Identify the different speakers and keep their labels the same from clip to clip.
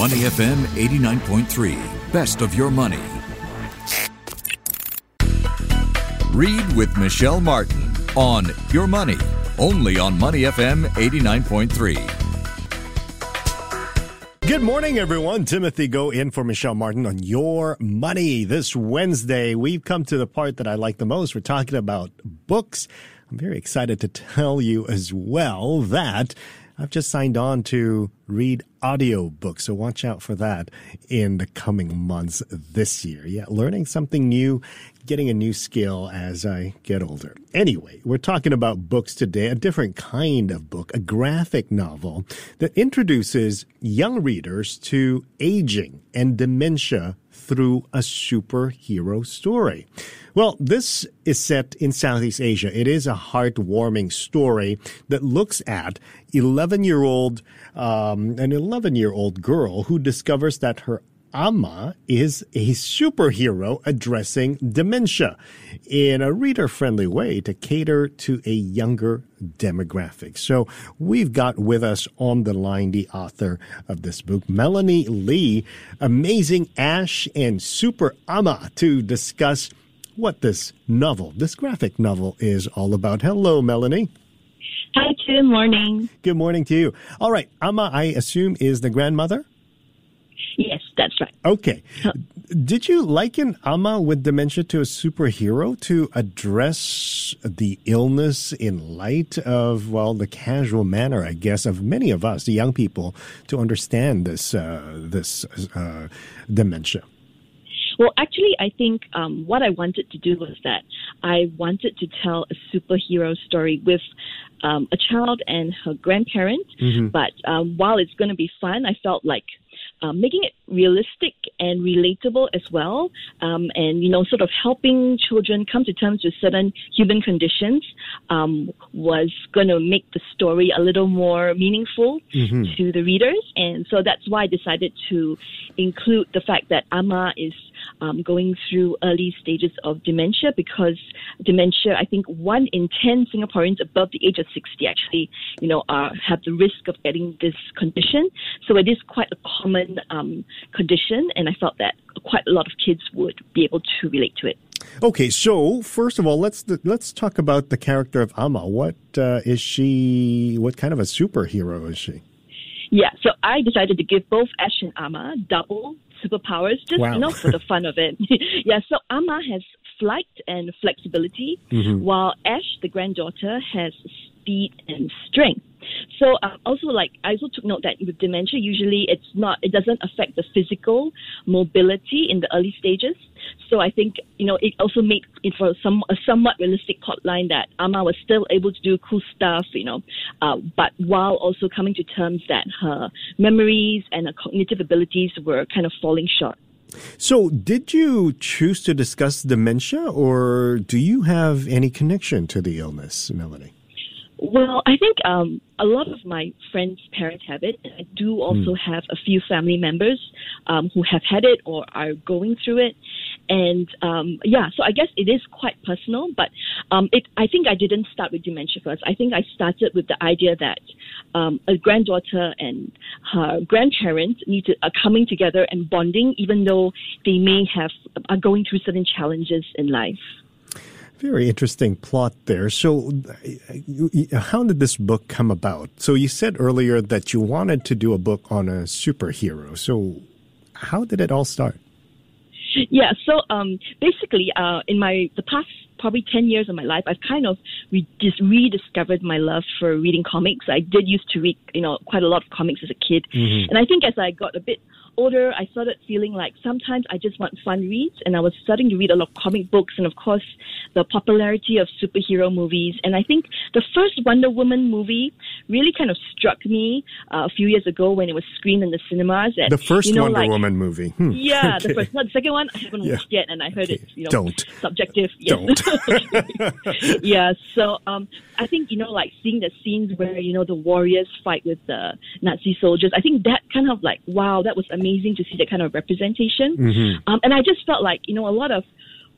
Speaker 1: Money FM 89.3. Best of your money. Read with Michelle Martin on Your Money, only on Money FM 89.3.
Speaker 2: Good morning, everyone. Timothy Goh in for Michelle Martin on Your Money. This Wednesday, we've come to the part that I like the most. We're talking about books. I'm very excited to tell you as well that I've just signed on to read audiobooks, so watch out for that in the coming months this year. Yeah, learning something new, getting a new skill as I get older. Anyway, we're talking about books today, a different kind of book, a graphic novel that introduces young readers to aging and dementia through a superhero story. Well, this is set in Southeast Asia. It is a heartwarming story that looks at 11 year old, um, an 11 year old girl who discovers that her Amma is a superhero addressing dementia in a reader friendly way to cater to a younger demographic. So we've got with us on the line the author of this book, Melanie Lee, Amazing Ash and Super Amma, to discuss what this novel, this graphic novel, is all about. Hello, Melanie.
Speaker 3: Hi, good morning.
Speaker 2: Good morning to you. All right, Amma, I assume, is the grandmother?
Speaker 3: That's right.
Speaker 2: Okay. Did you liken Amma with dementia to a superhero to address the illness in light of, well, the casual manner, I guess, of many of us, the young people, to understand this, uh, this uh, dementia?
Speaker 3: Well, actually, I think um, what I wanted to do was that I wanted to tell a superhero story with um, a child and her grandparents. Mm-hmm. But um, while it's going to be fun, I felt like um, making it realistic and relatable as well, um, and you know, sort of helping children come to terms with certain human conditions um, was going to make the story a little more meaningful mm-hmm. to the readers, and so that's why I decided to include the fact that Amma is um, going through early stages of dementia because dementia, I think one in 10 Singaporeans above the age of 60 actually, you know, are, have the risk of getting this condition. So it is quite a common um, condition, and I felt that quite a lot of kids would be able to relate to it.
Speaker 2: Okay, so first of all, let's let's talk about the character of Amma. What uh, is she? What kind of a superhero is she?
Speaker 3: Yeah, so I decided to give both Ash and Amma double superpowers, just wow. you know, for the fun of it. yeah, so Amma has flight and flexibility, mm-hmm. while Ash, the granddaughter, has speed and strength. So uh, also like I also took note that with dementia, usually it's not it doesn't affect the physical mobility in the early stages. So I think you know it also made it for some a somewhat realistic plotline that Amma was still able to do cool stuff, you know, uh, but while also coming to terms that her memories and her cognitive abilities were kind of falling short.
Speaker 2: So, did you choose to discuss dementia, or do you have any connection to the illness, Melanie?
Speaker 3: Well, I think um, a lot of my friends' parents have it. I do also mm. have a few family members um, who have had it or are going through it. And um, yeah, so I guess it is quite personal, but um, it, I think I didn't start with dementia first. I think I started with the idea that um, a granddaughter and her grandparents need to are coming together and bonding, even though they may have are going through certain challenges in life.
Speaker 2: Very interesting plot there. So, how did this book come about? So, you said earlier that you wanted to do a book on a superhero. So, how did it all start?
Speaker 3: Yeah, so um, basically, uh, in my the past probably 10 years of my life, I've kind of re- just rediscovered my love for reading comics. I did used to read, you know, quite a lot of comics as a kid. Mm-hmm. And I think as I got a bit older, I started feeling like sometimes I just want fun reads, and I was starting to read a lot of comic books, and of course, the popularity of superhero movies. And I think the first Wonder Woman movie really kind of struck me uh, a few years ago when it was screened in the cinemas.
Speaker 2: At, the first you know, Wonder like, Woman movie.
Speaker 3: Hmm. Yeah, okay. the first. Not the second one. I haven't yeah. watched yet, and I heard okay. it's you know
Speaker 2: Don't.
Speaker 3: subjective.
Speaker 2: Yes.
Speaker 3: Don't. yeah. So um, I think you know, like seeing the scenes where you know the warriors fight with the Nazi soldiers. I think that kind of like wow, that was amazing to see that kind of representation. Mm-hmm. Um, and I just felt like you know a lot of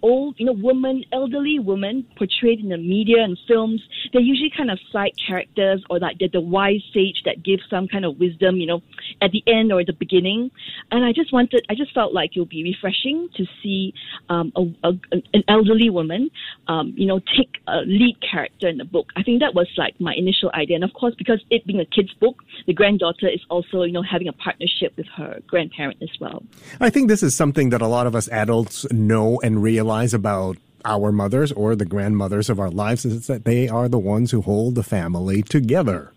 Speaker 3: old, you know, woman, elderly woman portrayed in the media and films, they're usually kind of side characters or like they're the wise sage that gives some kind of wisdom, you know, at the end or at the beginning. And I just wanted, I just felt like it would be refreshing to see um, a, a, an elderly woman, um, you know, take a lead character in the book. I think that was like my initial idea. And of course, because it being a kid's book, the granddaughter is also, you know, having a partnership with her grandparent as well.
Speaker 2: I think this is something that a lot of us adults know and realize about our mothers or the grandmothers of our lives is that they are the ones who hold the family together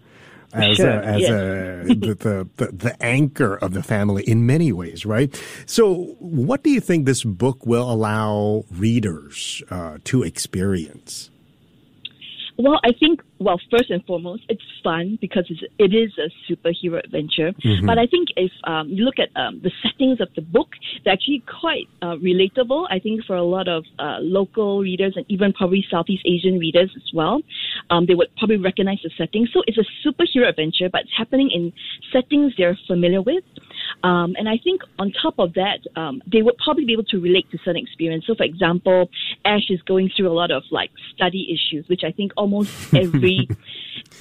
Speaker 2: as
Speaker 3: Sure,
Speaker 2: a, as
Speaker 3: yes.
Speaker 2: a the, the, the the anchor of the family in many ways, right? So, what do you think this book will allow readers uh, to experience?
Speaker 3: Well, I think, well, first and foremost, it's fun because it's, it is a superhero adventure. But I think if um, you look at um, the settings of the book, they're actually quite uh, relatable, I think, for a lot of uh, local readers and even probably Southeast Asian readers as well. Um, they would probably recognize the setting. So it's a superhero adventure, but it's happening in settings they're familiar with. Um, and I think on top of that, um, they would probably be able to relate to certain experience. So, for example, Ash is going through a lot of like study issues, which I think almost every,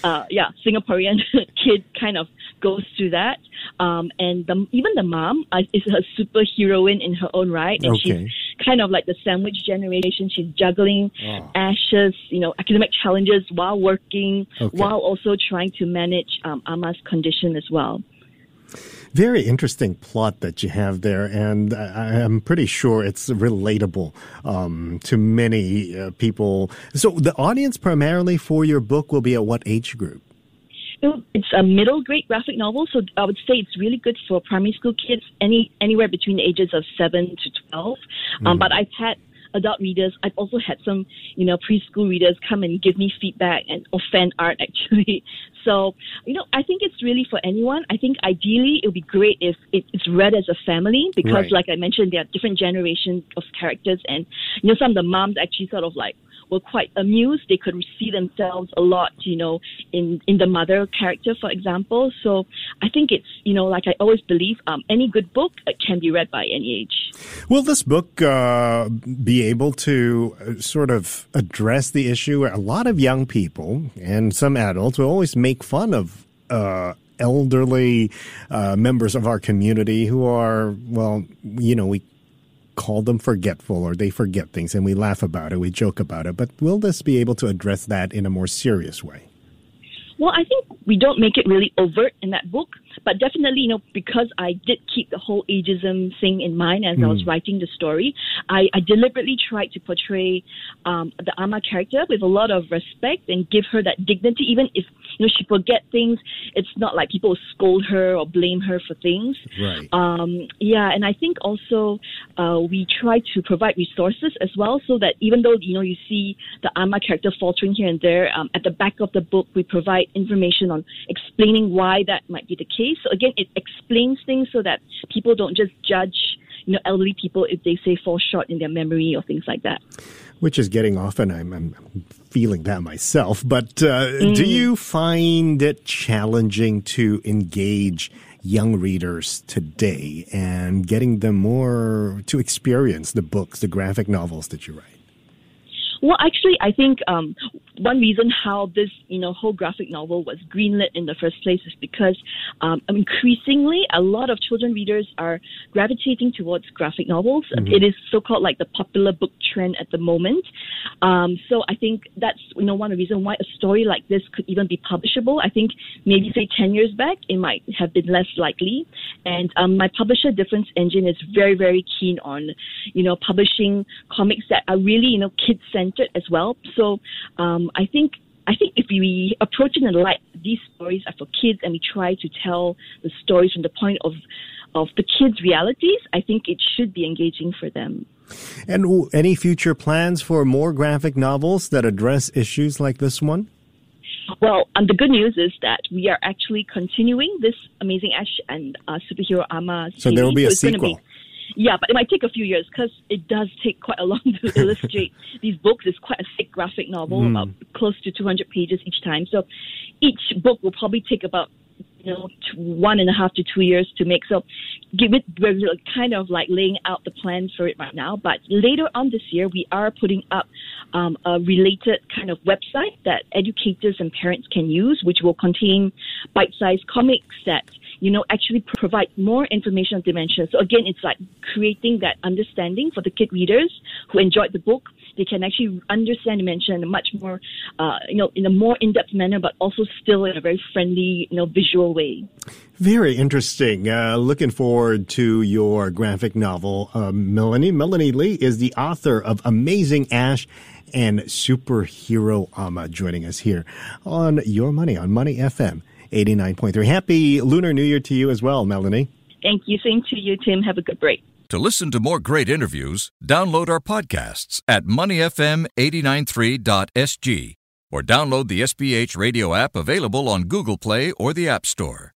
Speaker 3: uh, yeah, Singaporean kid kind of goes through that. Um, and the, even the mom uh, is a superheroine in her own right, and
Speaker 2: Okay.
Speaker 3: she's kind of like the sandwich generation. She's juggling Ash's, you know, academic challenges while working,
Speaker 2: Okay.
Speaker 3: while also trying to manage um, Amma's condition as well.
Speaker 2: Very interesting plot that you have there, and I, I'm pretty sure it's relatable um, to many uh, people. So, the audience primarily for your book will be at what age group?
Speaker 3: It's a middle grade graphic novel, so I would say it's really good for primary school kids, any anywhere between the ages of seven to 12 Um, but I've had adult readers. I've also had some, you know, preschool readers come and give me feedback and or fan art actually. So, you know, I think it's really for anyone. I think ideally it would be great if it- it's read as a family because,
Speaker 2: Right.
Speaker 3: like I mentioned, there are different generations of characters, and you know, some of the moms actually sort of like were quite amused. They could see themselves a lot, you know, in in the mother character, for example. So I think it's, you know, like I always believe, um, any good book uh, can be read by any age.
Speaker 2: Will this book uh, be able to uh, sort of address the issue a lot of young people and some adults will always make fun of uh, elderly uh, members of our community who are, well, you know, we call them forgetful or they forget things and we laugh about it, we joke about it. But will this be able to address that in a more serious way?
Speaker 3: Well, I think we don't make it really overt in that book, but definitely, you know, because I did keep the whole ageism thing in mind as I was writing the story, I, I deliberately tried to portray um, the Amma character with a lot of respect and give her that dignity, even if you know she forget things. It's not like people scold her or blame her for things.
Speaker 2: Right.
Speaker 3: Um, yeah, and I think also uh, we try to provide resources as well, so that even though you know you see the Amma character faltering here and there, um, at the back of the book we provide information on explaining why that might be the case. So again, it explains things so that people don't just judge you know elderly people if they say fall short in their memory or things like that.
Speaker 2: which is getting off, and I'm, I'm feeling that myself. But uh, do you find it challenging to engage young readers today and getting them more to experience the books, the graphic novels that you write?
Speaker 3: Well, actually, I think um, one reason how this, you know, whole graphic novel was greenlit in the first place is because um, increasingly a lot of children readers are gravitating towards graphic novels. It is so-called like the popular book trend at the moment. Um, so I think that's, you know, one reason why a story like this could even be publishable. I think maybe say 10 years back, it might have been less likely. And um, my publisher Difference Engine is very, very keen on, you know, publishing comics that are really, you know, kid-centered as well. So um, I think I think if we approach it in the light, these stories are for kids, and we try to tell the stories from the point of of the kids' realities. I think it should be engaging for them.
Speaker 2: And w- any future plans for more graphic novels that address issues like this one?
Speaker 3: Well, um, the good news is that we are actually continuing this amazing Ash and uh, superhero Amma.
Speaker 2: So there will be a
Speaker 3: gonna
Speaker 2: sequel.
Speaker 3: Yeah, but it might take a few years because it does take quite a long to illustrate these books. It's quite a thick graphic novel,
Speaker 2: Hmm.
Speaker 3: about close to 200 pages each time. So each book will probably take about you know one and a half to two years to make. So give it we're kind of like laying out the plans for it right now. But later on this year, we are putting up um, a related kind of website that educators and parents can use, which will contain bite-sized comics that you know, actually provide more information on dementia. So again, it's like creating that understanding for the kid readers who enjoyed the book. They can actually understand dementia in a much more, uh, you know, in a more in-depth manner, but also still in a very friendly, you know, visual way.
Speaker 2: Very interesting. Uh, looking forward to your graphic novel, uh, Melanie. Melanie Lee is the author of Amazing Ash and Superhero Amma, joining us here on Your Money on Money FM 89.3. Happy Lunar New Year to you as well, Melanie.
Speaker 3: Thank you. Same to you, Tim. Have a good break.
Speaker 1: To listen to more great interviews, download our podcasts at moneyfm893.sg or download the SPH radio app available on Google Play or the App Store.